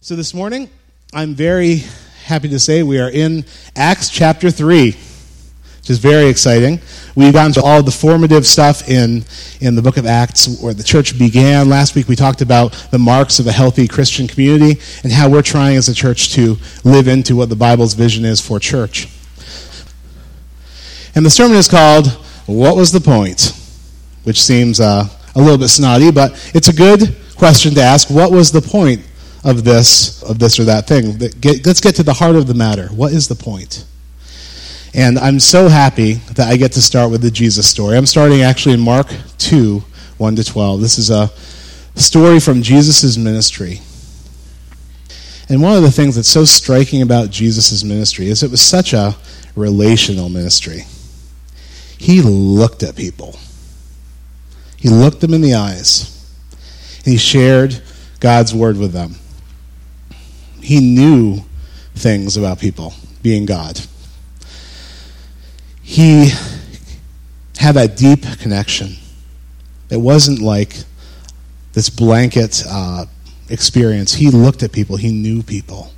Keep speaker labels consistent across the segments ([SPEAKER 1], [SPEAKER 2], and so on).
[SPEAKER 1] So this morning, I'm very happy to say we are in Acts chapter 3, which is very exciting. We've gone to all the formative stuff in, in the book of Acts where the church began. Last week we talked about the marks of a healthy Christian community and how we're trying as a church to live into what the Bible's vision is for church. And the sermon is called, What Was the Point? Which seems uh, a little bit snotty, but it's a good question to ask. What was the point of this, of this or that thing. let's get to the heart of the matter. What is the point? And I'm so happy that I get to start with the Jesus story. I'm starting actually in Mark 2, 1 to 12. This is a story from Jesus' ministry. And one of the things that's so striking about Jesus' ministry is it was such a relational ministry. He looked at people, he looked them in the eyes, and he shared God's word with them. He knew things about people, being God. He had that deep connection. It wasn't like this blanket uh, experience. He looked at people, he knew people.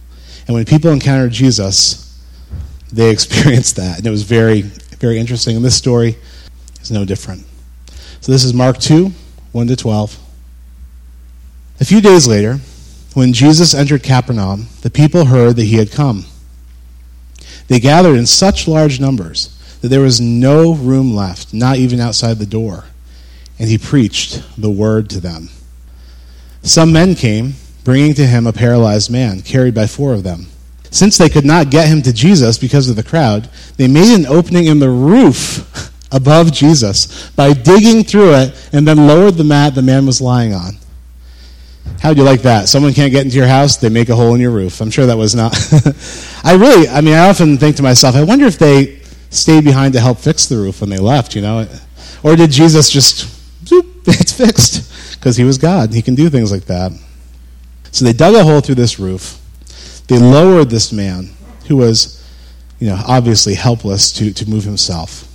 [SPEAKER 1] And when people encountered Jesus, they experienced that. And it was very, very interesting. And this story is no different. So this is Mark 2 1 to 12. A few days later, when Jesus entered Capernaum, the people heard that he had come. They gathered in such large numbers that there was no room left, not even outside the door. And he preached the word to them. Some men came, bringing to him a paralyzed man, carried by four of them. Since they could not get him to Jesus because of the crowd, they made an opening in the roof above Jesus by digging through it and then lowered the mat the man was lying on. How'd you like that? Someone can't get into your house, they make a hole in your roof. I'm sure that was not. I really, I mean, I often think to myself, I wonder if they stayed behind to help fix the roof when they left, you know? Or did Jesus just, zoop, it's fixed? Because he was God. He can do things like that. So they dug a hole through this roof. They lowered this man who was, you know, obviously helpless to, to move himself.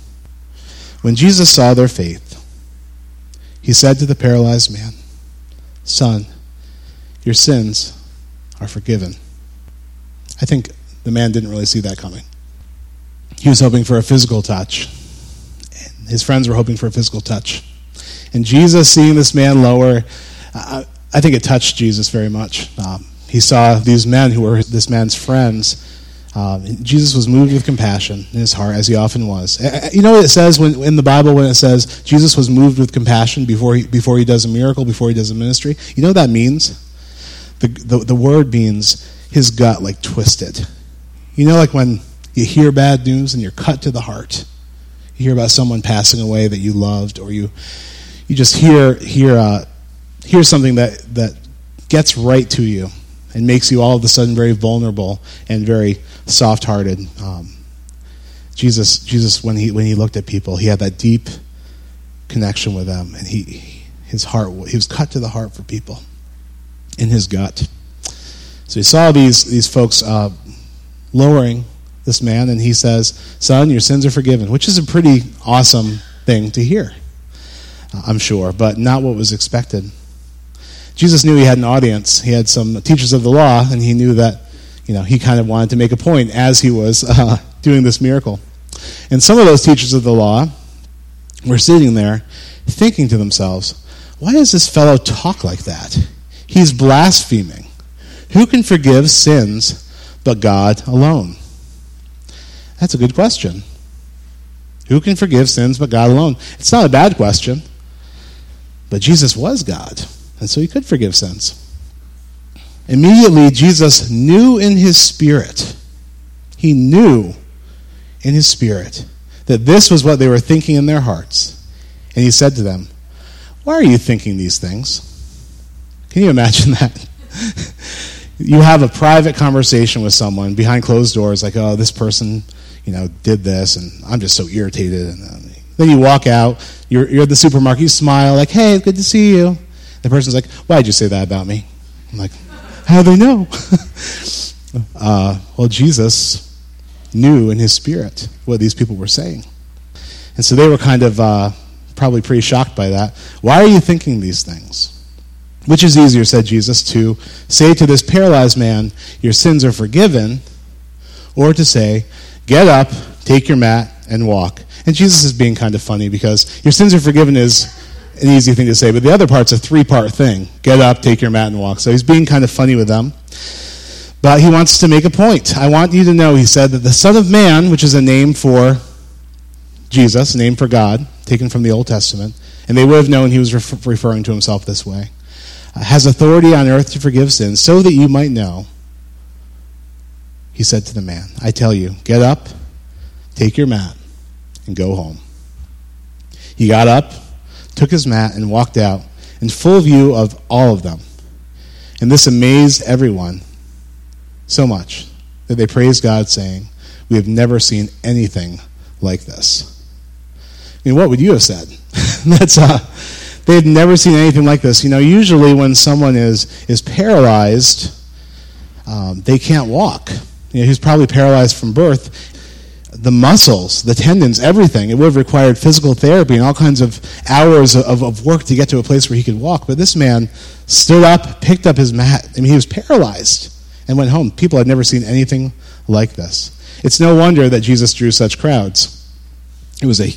[SPEAKER 1] When Jesus saw their faith, he said to the paralyzed man, Son, your sins are forgiven. I think the man didn't really see that coming. He was hoping for a physical touch. His friends were hoping for a physical touch. And Jesus, seeing this man lower, I think it touched Jesus very much. Um, he saw these men who were this man's friends. Um, Jesus was moved with compassion in his heart, as he often was. You know what it says when, in the Bible when it says Jesus was moved with compassion before he, before he does a miracle, before he does a ministry? You know what that means? The, the, the word means his gut like twisted. You know, like when you hear bad news and you're cut to the heart. You hear about someone passing away that you loved, or you you just hear hear uh, hear something that that gets right to you and makes you all of a sudden very vulnerable and very soft-hearted. Um, Jesus, Jesus, when he when he looked at people, he had that deep connection with them, and he his heart he was cut to the heart for people in his gut. So he saw these, these folks uh, lowering this man, and he says, Son, your sins are forgiven, which is a pretty awesome thing to hear, uh, I'm sure, but not what was expected. Jesus knew he had an audience. He had some teachers of the law, and he knew that you know, he kind of wanted to make a point as he was uh, doing this miracle. And some of those teachers of the law were sitting there thinking to themselves, why does this fellow talk like that? He's blaspheming. Who can forgive sins but God alone? That's a good question. Who can forgive sins but God alone? It's not a bad question. But Jesus was God, and so he could forgive sins. Immediately, Jesus knew in his spirit, he knew in his spirit that this was what they were thinking in their hearts. And he said to them, Why are you thinking these things? Can you imagine that? you have a private conversation with someone behind closed doors, like, oh, this person, you know, did this, and I'm just so irritated. And uh, then you walk out, you're, you're at the supermarket, you smile, like, hey, good to see you. The person's like, why did you say that about me? I'm like, how do they know? uh, well, Jesus knew in his spirit what these people were saying. And so they were kind of uh, probably pretty shocked by that. Why are you thinking these things? Which is easier, said Jesus, to say to this paralyzed man, Your sins are forgiven, or to say, Get up, take your mat, and walk. And Jesus is being kind of funny because your sins are forgiven is an easy thing to say, but the other part's a three part thing get up, take your mat, and walk. So he's being kind of funny with them. But he wants to make a point. I want you to know, he said, that the Son of Man, which is a name for Jesus, a name for God, taken from the Old Testament, and they would have known he was referring to himself this way, has authority on earth to forgive sins, so that you might know. He said to the man, I tell you, get up, take your mat, and go home. He got up, took his mat, and walked out in full view of all of them. And this amazed everyone so much that they praised God, saying, We have never seen anything like this. I mean, what would you have said? That's uh, they had never seen anything like this. You know, usually when someone is is paralyzed, um, they can't walk. You know, he's probably paralyzed from birth. The muscles, the tendons, everything. It would have required physical therapy and all kinds of hours of, of work to get to a place where he could walk. But this man stood up, picked up his mat. I mean, he was paralyzed and went home. People had never seen anything like this. It's no wonder that Jesus drew such crowds. It was a,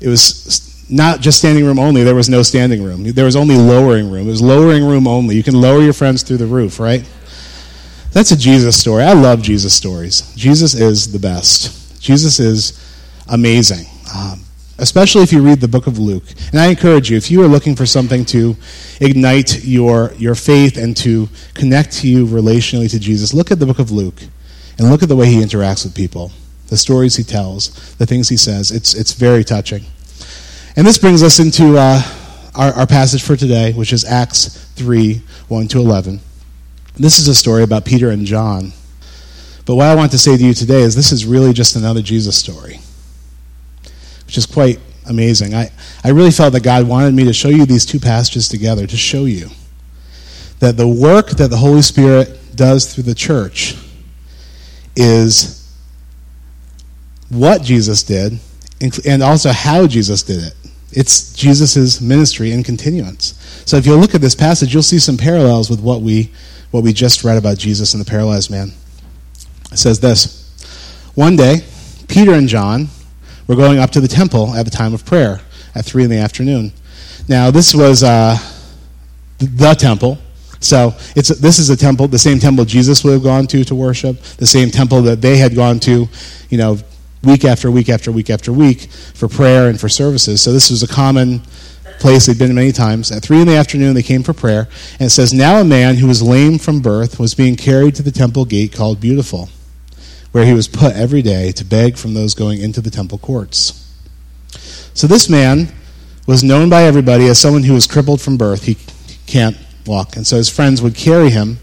[SPEAKER 1] it was not just standing room only. There was no standing room. There was only lowering room. It was lowering room only. You can lower your friends through the roof, right? That's a Jesus story. I love Jesus stories. Jesus is the best. Jesus is amazing, um, especially if you read the book of Luke. And I encourage you, if you are looking for something to ignite your, your faith and to connect to you relationally to Jesus, look at the book of Luke and look at the way he interacts with people, the stories he tells, the things he says. It's, it's very touching. And this brings us into uh, our, our passage for today, which is Acts 3 1 to 11. This is a story about Peter and John. But what I want to say to you today is this is really just another Jesus story, which is quite amazing. I, I really felt that God wanted me to show you these two passages together to show you that the work that the Holy Spirit does through the church is what Jesus did and also how Jesus did it. It's Jesus' ministry in continuance. So if you look at this passage, you'll see some parallels with what we, what we just read about Jesus and the paralyzed man. It says this One day, Peter and John were going up to the temple at the time of prayer at 3 in the afternoon. Now, this was uh, the temple. So it's, this is a temple, the same temple Jesus would have gone to to worship, the same temple that they had gone to, you know, week after week after week after week for prayer and for services. So this was a common place they'd been many times. At three in the afternoon, they came for prayer, and it says, Now a man who was lame from birth was being carried to the temple gate called Beautiful, where he was put every day to beg from those going into the temple courts. So this man was known by everybody as someone who was crippled from birth. He can't walk, and so his friends would carry him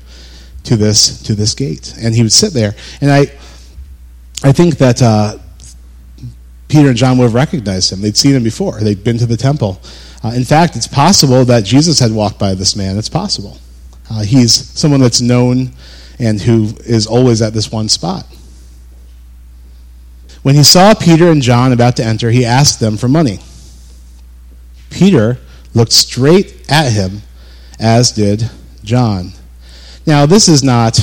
[SPEAKER 1] to this to this gate, and he would sit there. And I, I think that uh, Peter and John would have recognized him. They'd seen him before, they'd been to the temple. Uh, in fact, it's possible that Jesus had walked by this man. It's possible. Uh, he's someone that's known and who is always at this one spot. When he saw Peter and John about to enter, he asked them for money. Peter looked straight at him, as did John. Now, this is not,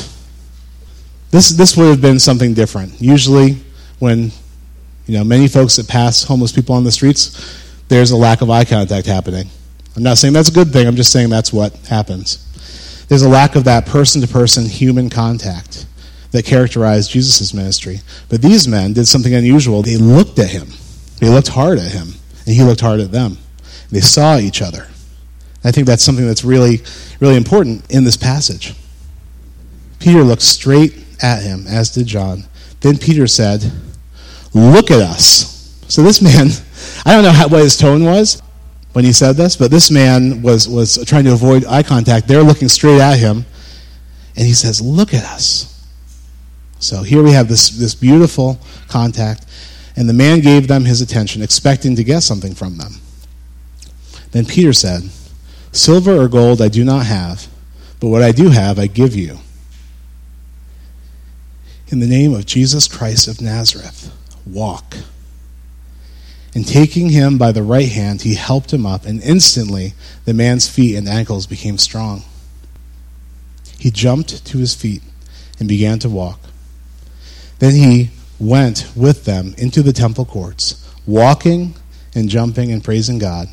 [SPEAKER 1] this, this would have been something different. Usually, when you know, many folks that pass homeless people on the streets, there's a lack of eye contact happening. I'm not saying that's a good thing, I'm just saying that's what happens. There's a lack of that person to person human contact that characterized Jesus' ministry. But these men did something unusual. They looked at him, they looked hard at him, and he looked hard at them. They saw each other. I think that's something that's really, really important in this passage. Peter looked straight at him, as did John. Then Peter said, Look at us. So this man, I don't know how, what his tone was when he said this, but this man was, was trying to avoid eye contact. They're looking straight at him, and he says, Look at us. So here we have this, this beautiful contact, and the man gave them his attention, expecting to get something from them. Then Peter said, Silver or gold I do not have, but what I do have I give you. In the name of Jesus Christ of Nazareth walk. And taking him by the right hand, he helped him up, and instantly the man's feet and ankles became strong. He jumped to his feet and began to walk. Then he went with them into the temple courts, walking and jumping and praising God.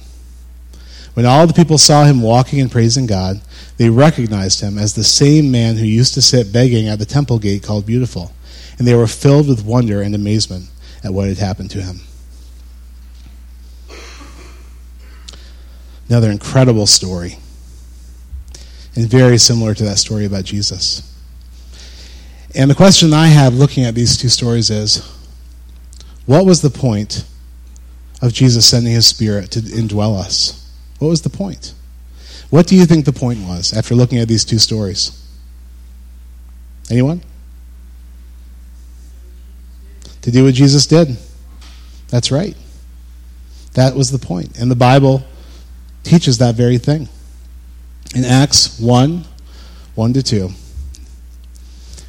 [SPEAKER 1] When all the people saw him walking and praising God, they recognized him as the same man who used to sit begging at the temple gate called Beautiful, and they were filled with wonder and amazement at what had happened to him. Another incredible story, and very similar to that story about Jesus. And the question I have looking at these two stories is what was the point of Jesus sending his Spirit to indwell us? What was the point? What do you think the point was after looking at these two stories? Anyone? To do what Jesus did. That's right. That was the point. And the Bible teaches that very thing. In Acts 1 1 to 2.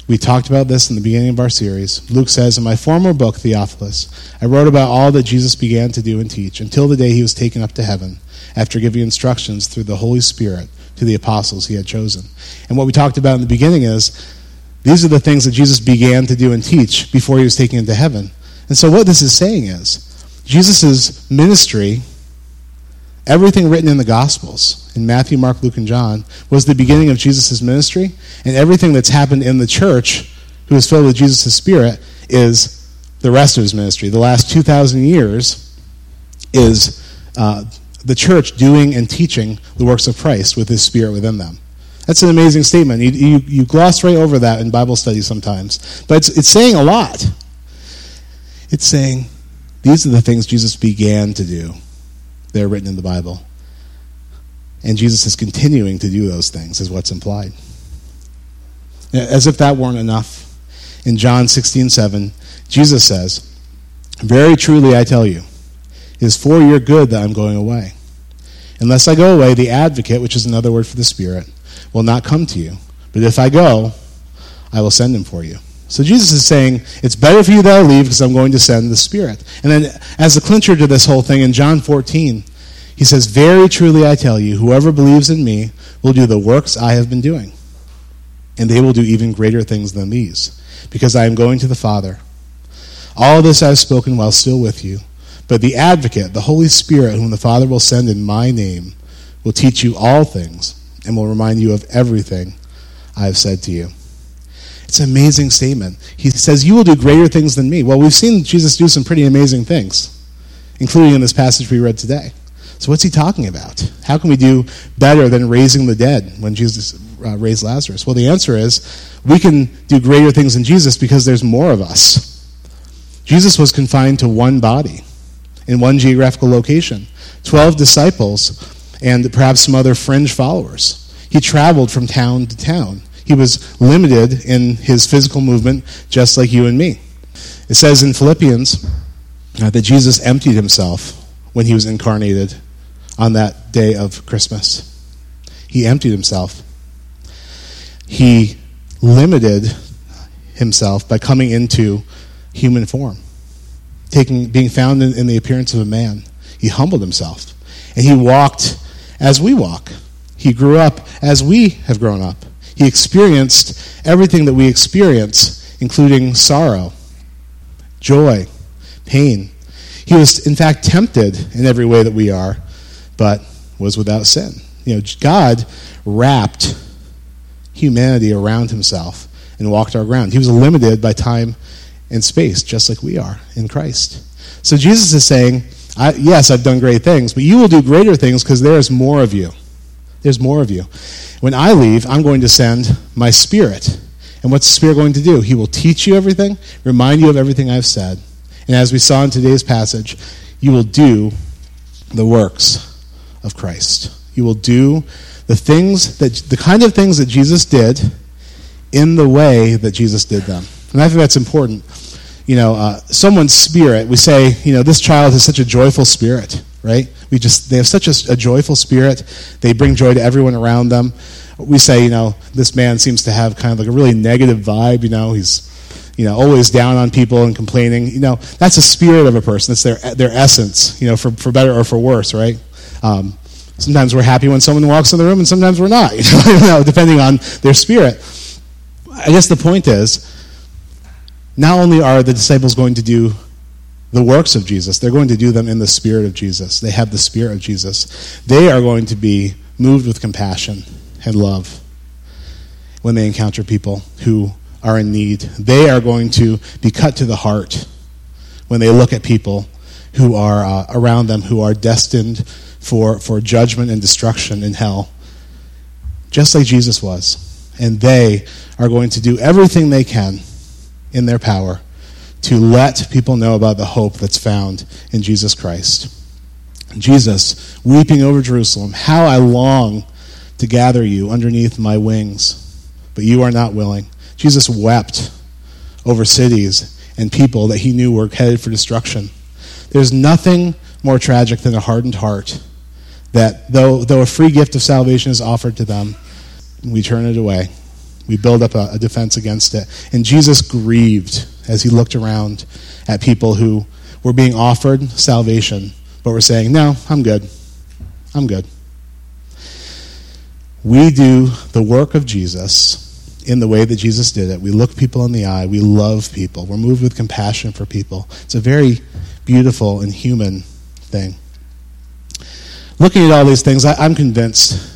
[SPEAKER 1] We talked about this in the beginning of our series. Luke says, In my former book, Theophilus, I wrote about all that Jesus began to do and teach until the day he was taken up to heaven, after giving instructions through the Holy Spirit to the apostles he had chosen. And what we talked about in the beginning is these are the things that Jesus began to do and teach before he was taken into heaven. And so what this is saying is Jesus' ministry Everything written in the Gospels, in Matthew, Mark, Luke, and John, was the beginning of Jesus' ministry. And everything that's happened in the church, who is filled with Jesus' Spirit, is the rest of his ministry. The last 2,000 years is uh, the church doing and teaching the works of Christ with his Spirit within them. That's an amazing statement. You, you, you gloss right over that in Bible study sometimes. But it's, it's saying a lot. It's saying, these are the things Jesus began to do they're written in the Bible. And Jesus is continuing to do those things, is what's implied. As if that weren't enough, in John 16 7, Jesus says, Very truly I tell you, it is for your good that I'm going away. Unless I go away, the advocate, which is another word for the Spirit, will not come to you. But if I go, I will send him for you. So Jesus is saying, It's better for you that I leave because I'm going to send the Spirit. And then, as a clincher to this whole thing, in John 14, he says, Very truly I tell you, whoever believes in me will do the works I have been doing. And they will do even greater things than these, because I am going to the Father. All this I have spoken while still with you. But the advocate, the Holy Spirit, whom the Father will send in my name, will teach you all things and will remind you of everything I have said to you. It's an amazing statement. He says, You will do greater things than me. Well, we've seen Jesus do some pretty amazing things, including in this passage we read today. So, what's he talking about? How can we do better than raising the dead when Jesus uh, raised Lazarus? Well, the answer is we can do greater things than Jesus because there's more of us. Jesus was confined to one body in one geographical location, 12 disciples, and perhaps some other fringe followers. He traveled from town to town. He was limited in his physical movement, just like you and me. It says in Philippians uh, that Jesus emptied himself when he was incarnated on that day of Christmas. He emptied himself. He limited himself by coming into human form, taking, being found in, in the appearance of a man. He humbled himself. And he walked as we walk. He grew up as we have grown up. He experienced everything that we experience, including sorrow, joy, pain. He was, in fact, tempted in every way that we are, but was without sin. You know, God wrapped humanity around himself and walked our ground. He was limited by time and space, just like we are in Christ. So Jesus is saying, Yes, I've done great things, but you will do greater things because there is more of you. There's more of you. When I leave, I'm going to send my spirit. And what's the spirit going to do? He will teach you everything, remind you of everything I've said. And as we saw in today's passage, you will do the works of Christ. You will do the things that the kind of things that Jesus did in the way that Jesus did them. And I think that's important. You know, uh, someone's spirit, we say, you know, this child has such a joyful spirit, right? We just, they have such a, a joyful spirit. They bring joy to everyone around them. We say, you know, this man seems to have kind of like a really negative vibe, you know, he's, you know, always down on people and complaining. You know, that's the spirit of a person. That's their their essence. You know, for for better or for worse, right? Um, sometimes we're happy when someone walks in the room, and sometimes we're not. You know, depending on their spirit. I guess the point is, not only are the disciples going to do the works of Jesus, they're going to do them in the spirit of Jesus. They have the spirit of Jesus. They are going to be moved with compassion and love when they encounter people who are in need. They are going to be cut to the heart when they look at people who are uh, around them who are destined for, for judgment and destruction in hell, just like Jesus was. And they are going to do everything they can in their power to let people know about the hope that's found in Jesus Christ. Jesus, weeping over Jerusalem, how I long to gather you underneath my wings, but you are not willing. Jesus wept over cities and people that he knew were headed for destruction. There's nothing more tragic than a hardened heart that, though, though a free gift of salvation is offered to them, we turn it away. We build up a, a defense against it. And Jesus grieved as he looked around at people who were being offered salvation, but were saying, No, I'm good. I'm good. We do the work of Jesus in the way that Jesus did it. We look people in the eye. We love people. We're moved with compassion for people. It's a very beautiful and human thing. Looking at all these things, I, am convinced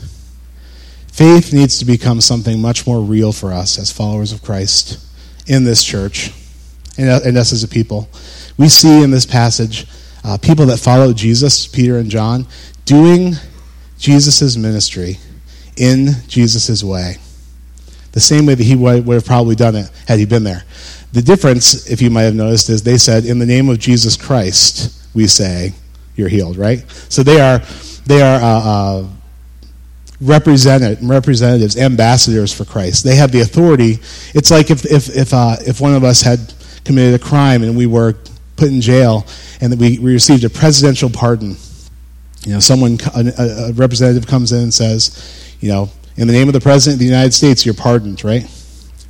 [SPEAKER 1] faith needs to become something much more real for us as followers of Christ in this church and, and us as a people. We see in this passage uh, people that follow Jesus, Peter and John, doing Jesus' ministry in Jesus' way the same way that he would have probably done it had he been there. The difference, if you might have noticed, is they said, "In the name of Jesus Christ, we say you're healed." Right? So they are they are uh, uh, representatives, ambassadors for Christ. They have the authority. It's like if if if uh, if one of us had committed a crime and we were put in jail and that we, we received a presidential pardon. You know, someone a, a representative comes in and says, you know, in the name of the President of the United States, you're pardoned, right?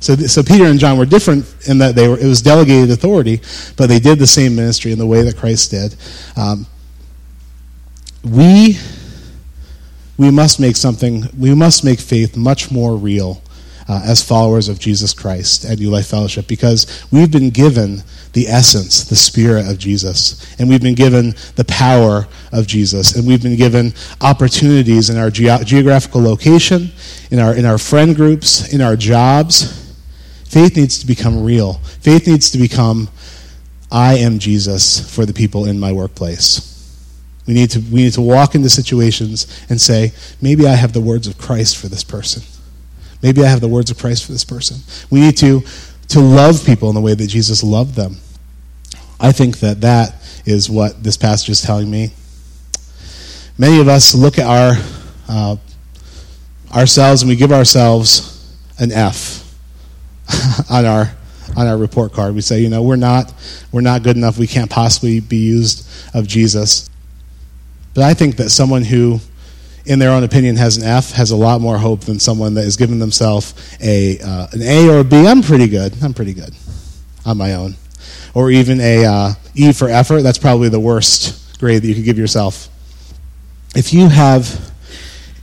[SPEAKER 1] So, so Peter and John were different in that they were, it was delegated authority, but they did the same ministry in the way that Christ did. Um, we, we must make something, we must make faith much more real uh, as followers of Jesus Christ at New Life Fellowship because we've been given the essence, the spirit of Jesus. And we've been given the power of Jesus. And we've been given opportunities in our ge- geographical location, in our, in our friend groups, in our jobs. Faith needs to become real. Faith needs to become, I am Jesus for the people in my workplace. We need, to, we need to walk into situations and say, maybe I have the words of Christ for this person. Maybe I have the words of Christ for this person. We need to, to love people in the way that Jesus loved them. I think that that is what this passage is telling me. Many of us look at our uh, ourselves and we give ourselves an F on our on our report card. We say, you know, we're not we're not good enough. We can't possibly be used of Jesus. But I think that someone who in their own opinion, has an F has a lot more hope than someone that has given themselves a, uh, an A or a B. I'm pretty good. I'm pretty good on my own. Or even a uh, E for effort. That's probably the worst grade that you could give yourself. If you have,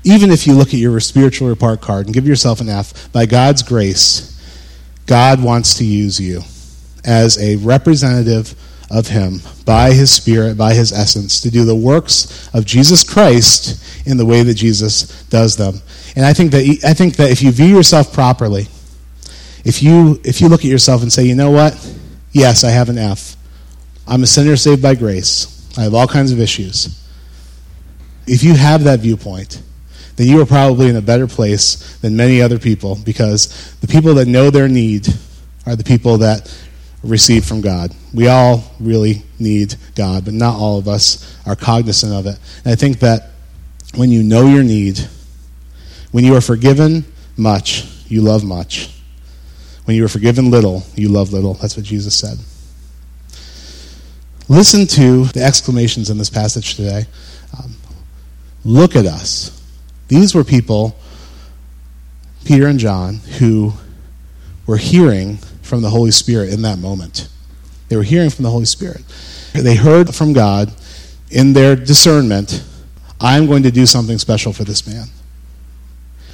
[SPEAKER 1] even if you look at your spiritual report card and give yourself an F, by God's grace, God wants to use you as a representative of Him by His Spirit, by His essence, to do the works of Jesus Christ in the way that Jesus does them. And I think that I think that if you view yourself properly, if you if you look at yourself and say, you know what, yes, I have an F. I'm a sinner saved by grace. I have all kinds of issues. If you have that viewpoint, then you are probably in a better place than many other people because the people that know their need are the people that receive from God. We all really need God, but not all of us are cognizant of it. And I think that when you know your need, when you are forgiven much, you love much. When you are forgiven little, you love little. That's what Jesus said. Listen to the exclamations in this passage today. Um, look at us. These were people, Peter and John, who were hearing from the Holy Spirit in that moment. They were hearing from the Holy Spirit. They heard from God in their discernment, I'm going to do something special for this man.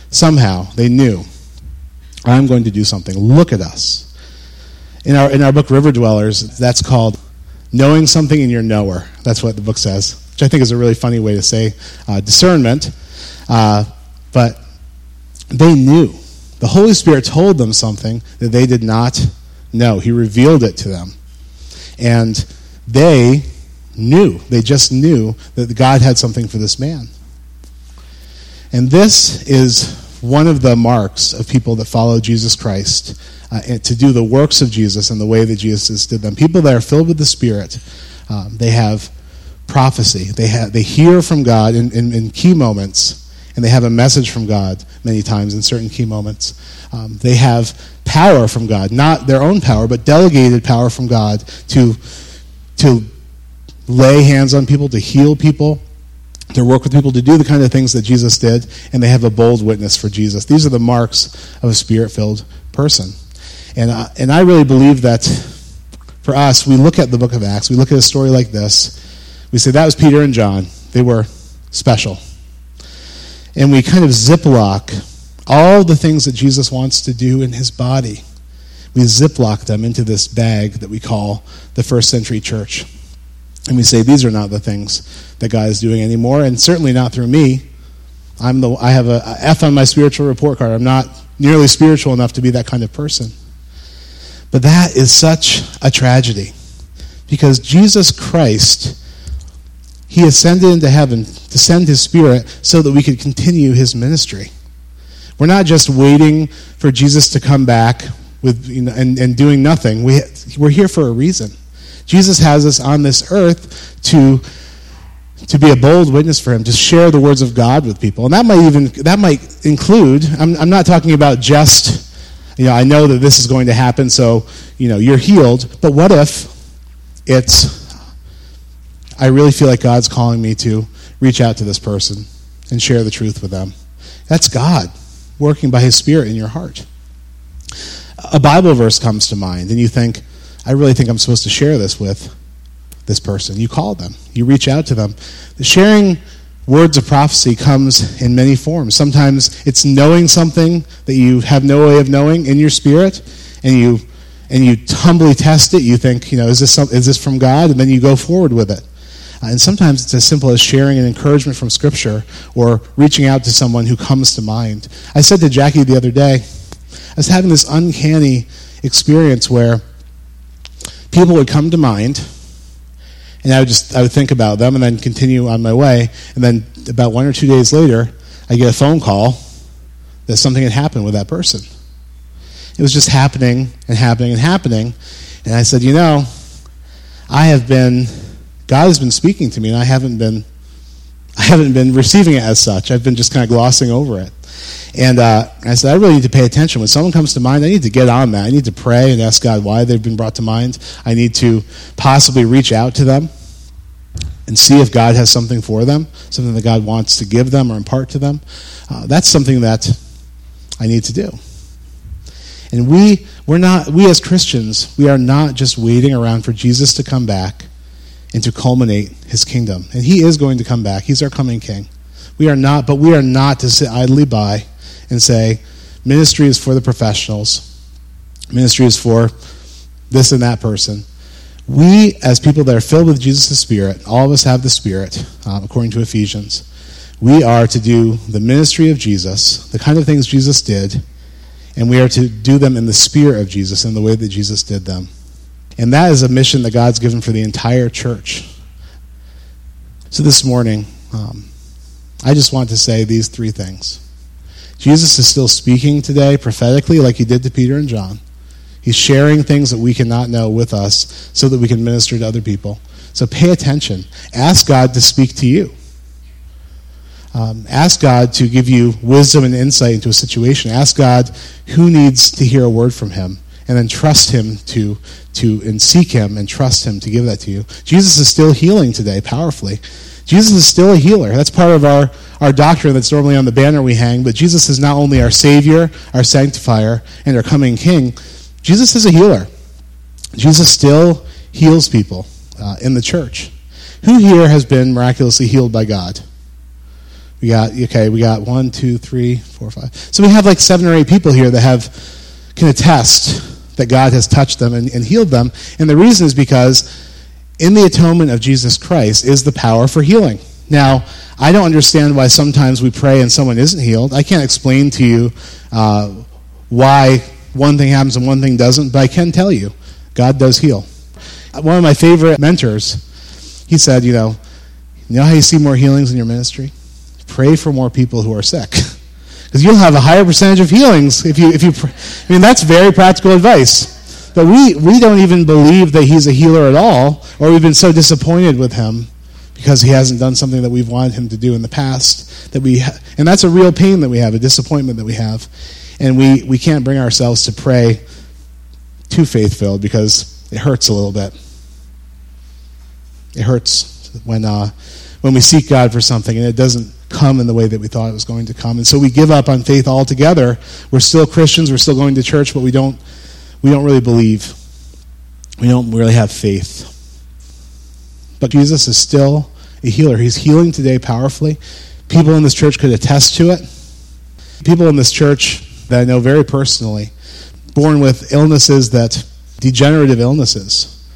[SPEAKER 1] Somehow they knew, I'm going to do something. Look at us. In our, in our book, River Dwellers, that's called knowing something in your knower. That's what the book says, which I think is a really funny way to say uh, discernment. Uh, but they knew. The Holy Spirit told them something that they did not know. He revealed it to them. And they knew. They just knew that God had something for this man. And this is one of the marks of people that follow Jesus Christ uh, to do the works of Jesus and the way that Jesus did them. People that are filled with the Spirit, um, they have prophecy. They, have, they hear from God in, in, in, key moments, and they have a message from God many times in certain key moments. Um, they have power from God, not their own power, but delegated power from God to, to lay hands on people, to heal people, to work with people, to do the kind of things that Jesus did, and they have a bold witness for Jesus. These are the marks of a spirit filled person. And, and I really believe that for us, we look at the book of Acts, we look at a story like this, we say that was Peter and John. They were special. And we kind of ziplock all the things that Jesus wants to do in his body. We ziplock them into this bag that we call the first century church. And we say, these are not the things that God is doing anymore, and certainly not through me. I'm the, I have a, a F on my spiritual report card. I'm not nearly spiritual enough to be that kind of person. But that is such a tragedy because Jesus Christ, He ascended into heaven to send His Spirit so that we could continue His ministry. We're not just waiting for Jesus to come back with, you know, and, and doing nothing. We, we're here for a reason. Jesus has us on this earth to to be a bold witness for him, to share the words of God with people. And that might even that might include I'm, I'm not talking about just you know, I know that this is going to happen, so, you know, you're healed. But what if it's, I really feel like God's calling me to reach out to this person and share the truth with them? That's God working by His Spirit in your heart. A Bible verse comes to mind, and you think, I really think I'm supposed to share this with this person. You call them, you reach out to them. The sharing words of prophecy comes in many forms. Sometimes it's knowing something that you have no way of knowing in your spirit, and you and you humbly test it. You think, you know, is this some, is this from God? And then you go forward with it. And sometimes it's as simple as sharing an encouragement from Scripture or reaching out to someone who comes to mind. I said to Jackie the other day, I was having this uncanny experience where people would come to mind and I would just I would think about them and then continue on my way. And then about one or two days later, I get a phone call that something had happened with that person. It was just happening and happening and happening. And I said, you know, I have been God has been speaking to me, and I haven't been I haven't been receiving it as such. I've been just kind of glossing over it. And uh, I said, I really need to pay attention. When someone comes to mind, I need to get on that. I need to pray and ask God why they've been brought to mind. I need to possibly reach out to them and see if God has something for them, something that God wants to give them or impart to them. Uh, that's something that I need to do. And we, we're not, we as Christians, we are not just waiting around for Jesus to come back and to culminate his kingdom. And he is going to come back. He's our coming king. We are not, but we are not to sit idly by and say, ministry is for the professionals, ministry is for this and that person. We, as people that are filled with Jesus' Spirit, all of us have the Spirit, um, according to Ephesians. We are to do the ministry of Jesus, the kind of things Jesus did, and we are to do them in the spirit of Jesus, in the way that Jesus did them. And that is a mission that God's given for the entire church. So this morning, um, I just want to say these three things. Jesus is still speaking today prophetically, like he did to Peter and John. He's sharing things that we cannot know with us so that we can minister to other people. So pay attention. Ask God to speak to you. Um, ask God to give you wisdom and insight into a situation. Ask God who needs to hear a word from Him, and then trust Him to to and seek Him and trust Him to give that to you. Jesus is still healing today, powerfully. Jesus is still a healer. That's part of our, our doctrine that's normally on the banner we hang. But Jesus is not only our Savior, our Sanctifier, and our coming King, Jesus is a healer. Jesus still heals people uh, in the church. Who here has been miraculously healed by God? We got okay. We got one, two, three, four, five. So we have like seven or eight people here that have can attest that God has touched them and, and healed them. And the reason is because in the atonement of Jesus Christ is the power for healing. Now, I don't understand why sometimes we pray and someone isn't healed. I can't explain to you uh, why one thing happens and one thing doesn't, but I can tell you God does heal. One of my favorite mentors, he said, you know, you know how you see more healings in your ministry? Pray for more people who are sick. Because you'll have a higher percentage of healings if you, if you. I mean, that's very practical advice. But we, we don't even believe that he's a healer at all, or we've been so disappointed with him because he hasn't done something that we've wanted him to do in the past. That we ha- and that's a real pain that we have, a disappointment that we have. And we, we can't bring ourselves to pray too faith filled because it hurts a little bit. It hurts when, uh, when we seek God for something and it doesn't come in the way that we thought it was going to come. And so we give up on faith altogether. We're still Christians, we're still going to church, but we don't, we don't really believe. We don't really have faith. But Jesus is still a healer. He's healing today powerfully. People in this church could attest to it. People in this church that I know very personally, born with illnesses that, degenerative illnesses,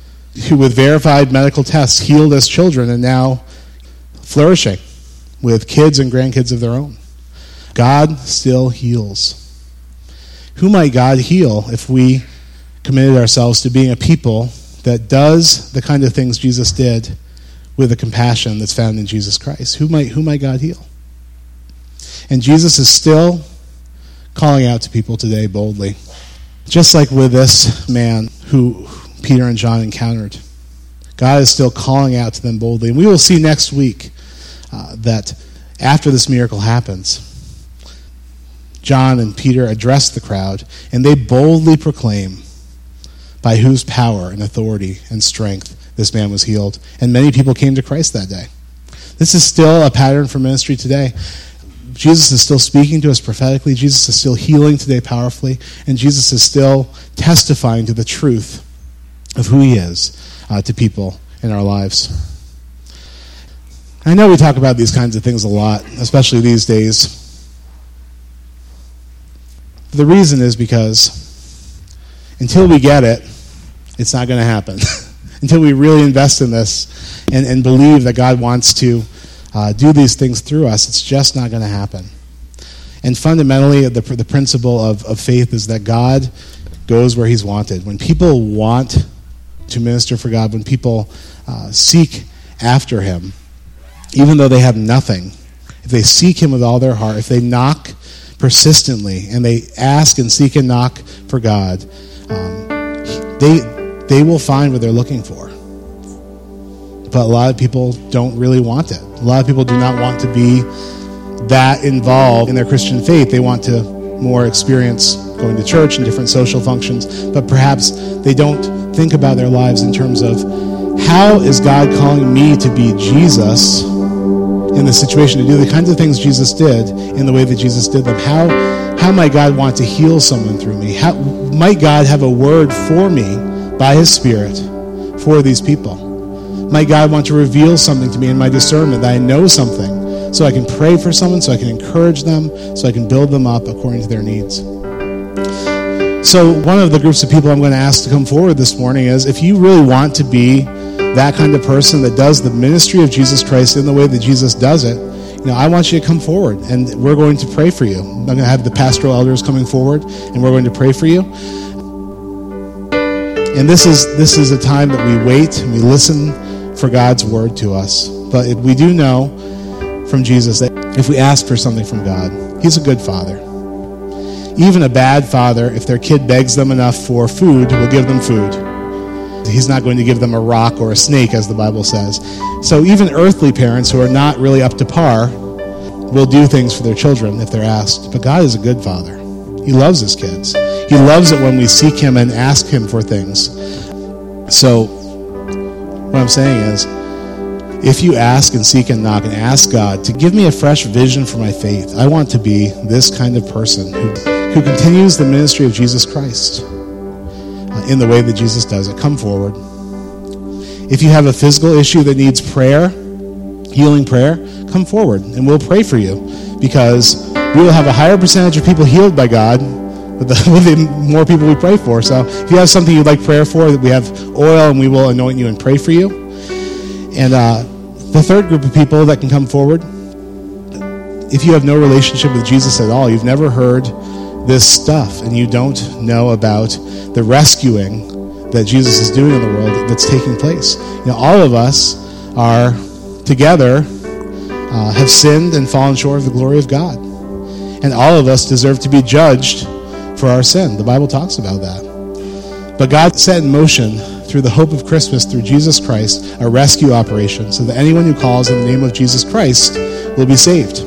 [SPEAKER 1] who with verified medical tests healed as children and now flourishing with kids and grandkids of their own. God still heals. Who might God heal if we committed ourselves to being a people that does the kind of things Jesus did with the compassion that's found in Jesus Christ? Who might, who might God heal? And Jesus is still calling out to people today boldly, just like with this man who Peter and John encountered. God is still calling out to them boldly. And we will see next week uh, that after this miracle happens, John and Peter address the crowd, and they boldly proclaim by whose power and authority and strength this man was healed. And many people came to Christ that day. This is still a pattern for ministry today. Jesus is still speaking to us prophetically. Jesus is still healing today powerfully. And Jesus is still testifying to the truth of who he is uh, to people in our lives. I know we talk about these kinds of things a lot, especially these days. The reason is because until we get it, it's not going to happen. until we really invest in this and, and believe that God wants to uh, do these things through us, it's just not going to happen. And fundamentally, the, the principle of, of faith is that God goes where He's wanted. When people want to minister for God, when people uh, seek after Him, even though they have nothing, if they seek Him with all their heart, if they knock persistently and they ask and seek and knock for God, um, they, they will find what they're looking for. But a lot of people don't really want it. A lot of people do not want to be that involved in their Christian faith. They want to more experience going to church and different social functions, but perhaps they don't think about their lives in terms of how is God calling me to be Jesus situation, to do the kinds of things Jesus did in the way that Jesus did them? How, how might God want to heal someone through me? How might God have a word for me by His Spirit for these people? Might God want to reveal something to me in my discernment that I know something so I can pray for someone, so I can encourage them, so I can build them up according to their needs? So, one of the groups of people I'm going to ask to come forward this morning is if you really want to be that kind of person that does the ministry of Jesus Christ in the way that Jesus does it, you know, I want you to come forward and we're going to pray for you. I'm going to have the pastoral elders coming forward and we're going to pray for you. And this is this is a time that we wait and we listen for God's word to us. But we do know from Jesus that if we ask for something from God, He's a good father. Even a bad father, if their kid begs them enough for food, will give them food. He's not going to give them a rock or a snake, as the Bible says. So even earthly parents who are not really up to par will do things for their children if they're asked. But God is a good father. He loves his kids. He loves it when we seek him and ask him for things. So what I'm saying is, if you ask and seek and knock and ask God to give me a fresh vision for my faith, I want to be this kind of person who, who continues the ministry of Jesus Christ. In the way that Jesus does it, come forward. If you have a physical issue that needs prayer, healing prayer, come forward and we'll pray for you because we will have a higher percentage of people healed by God with the, with the, more people we pray for. So if you have something you'd like prayer for, we have oil and we will anoint you and pray for you. And uh, the third group of people that can come forward, if you have no relationship with Jesus at all, you've never heard this stuff, and you don't know about the rescuing that Jesus is doing in the world that's taking place. You know, all of us are together uh, have sinned and fallen short of the glory of God. And all of us deserve to be judged for our sin. The Bible talks about that. But God set in motion through the hope of Christmas, through Jesus Christ, a rescue operation so that anyone who calls in the name of Jesus Christ will be saved.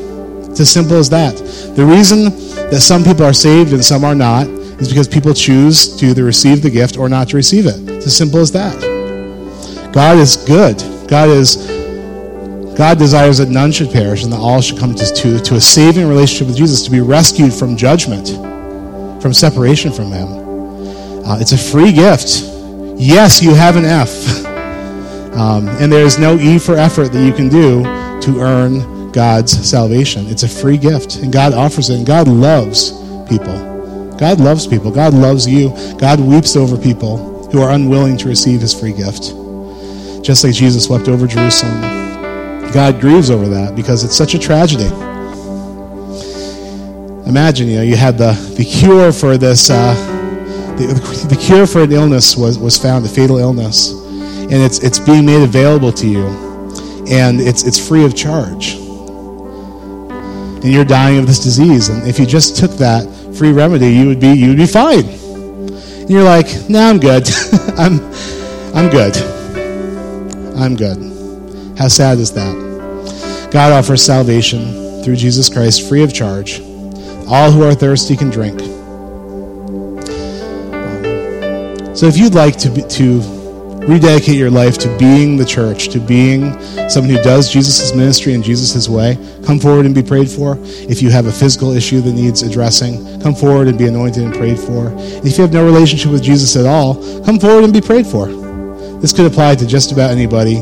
[SPEAKER 1] It's as simple as that. The reason that some people are saved and some are not is because people choose to either receive the gift or not to receive it. It's as simple as that. God is good. God is God desires that none should perish and that all should come to, to, a saving relationship with Jesus, to be rescued from judgment, from separation from Him. Uh, it's a free gift. Yes, you have an F. Um, and there is no E for effort that you can do to earn God's salvation. It's a free gift, and God offers it, and God loves people. God loves people. God loves you. God weeps over people who are unwilling to receive His free gift. Just like Jesus wept over Jerusalem. God grieves over that because it's such a tragedy. Imagine, you know, you had the, the cure for this, uh, the, the cure for an illness was, was found, a fatal illness, and it's, it's being made available to you, and it's, it's free of charge. And you're dying of this disease, and if you just took that free remedy, you would be, you would be fine. And you're like, no, nah, I'm good. I'm, I'm good. I'm good. How sad is that? God offers salvation through Jesus Christ free of charge. All who are thirsty can drink. So if you'd like to, be, to rededicate your life to being the church, to being someone who does Jesus' ministry in Jesus' way, come forward and be prayed for. If you have a physical issue that needs addressing, come forward and be anointed and prayed for. And if you have no relationship with Jesus at all, come forward and be prayed for. This could apply to just about anybody.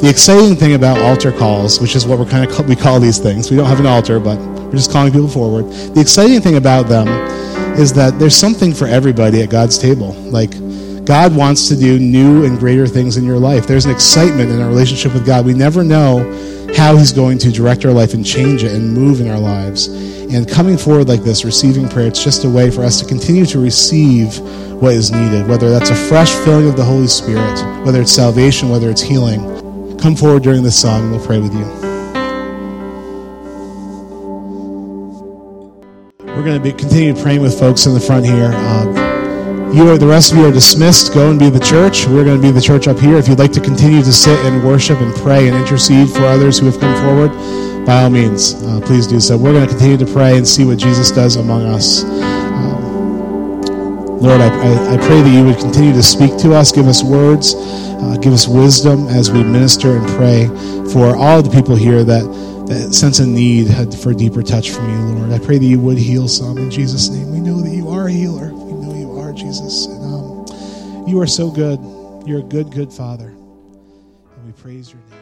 [SPEAKER 1] The exciting thing about altar calls, which is what we're kind of we call these things, we don't have an altar, but we're just calling people forward. The exciting thing about them is that there's something for everybody at God's table. Like God wants to do new and greater things in your life. There's an excitement in our relationship with God. We never know how He's going to direct our life and change it and move in our lives. And coming forward like this, receiving prayer, it's just a way for us to continue to receive what is needed, whether that's a fresh filling of the Holy Spirit, whether it's salvation, whether it's healing come forward during this song and we'll pray with you. We're going to be continue praying with folks in the front here. Uh, you are the rest of you are dismissed. Go and be the church. We're going to be the church up here. If you'd like to continue to sit and worship and pray and intercede for others who have come forward, by all means, uh, please do so. We're going to continue to pray and see what Jesus does among us. Um, Lord, I, I, I pray that you would continue to speak to us, give us words. Uh, give us wisdom as we minister and pray for all the people here that, that sense a need for a deeper touch from you, Lord. I pray that you would heal some in Jesus' name. We know that you are a healer. Jesus. And um, you are so good. You're a good, good Father. And we praise your name.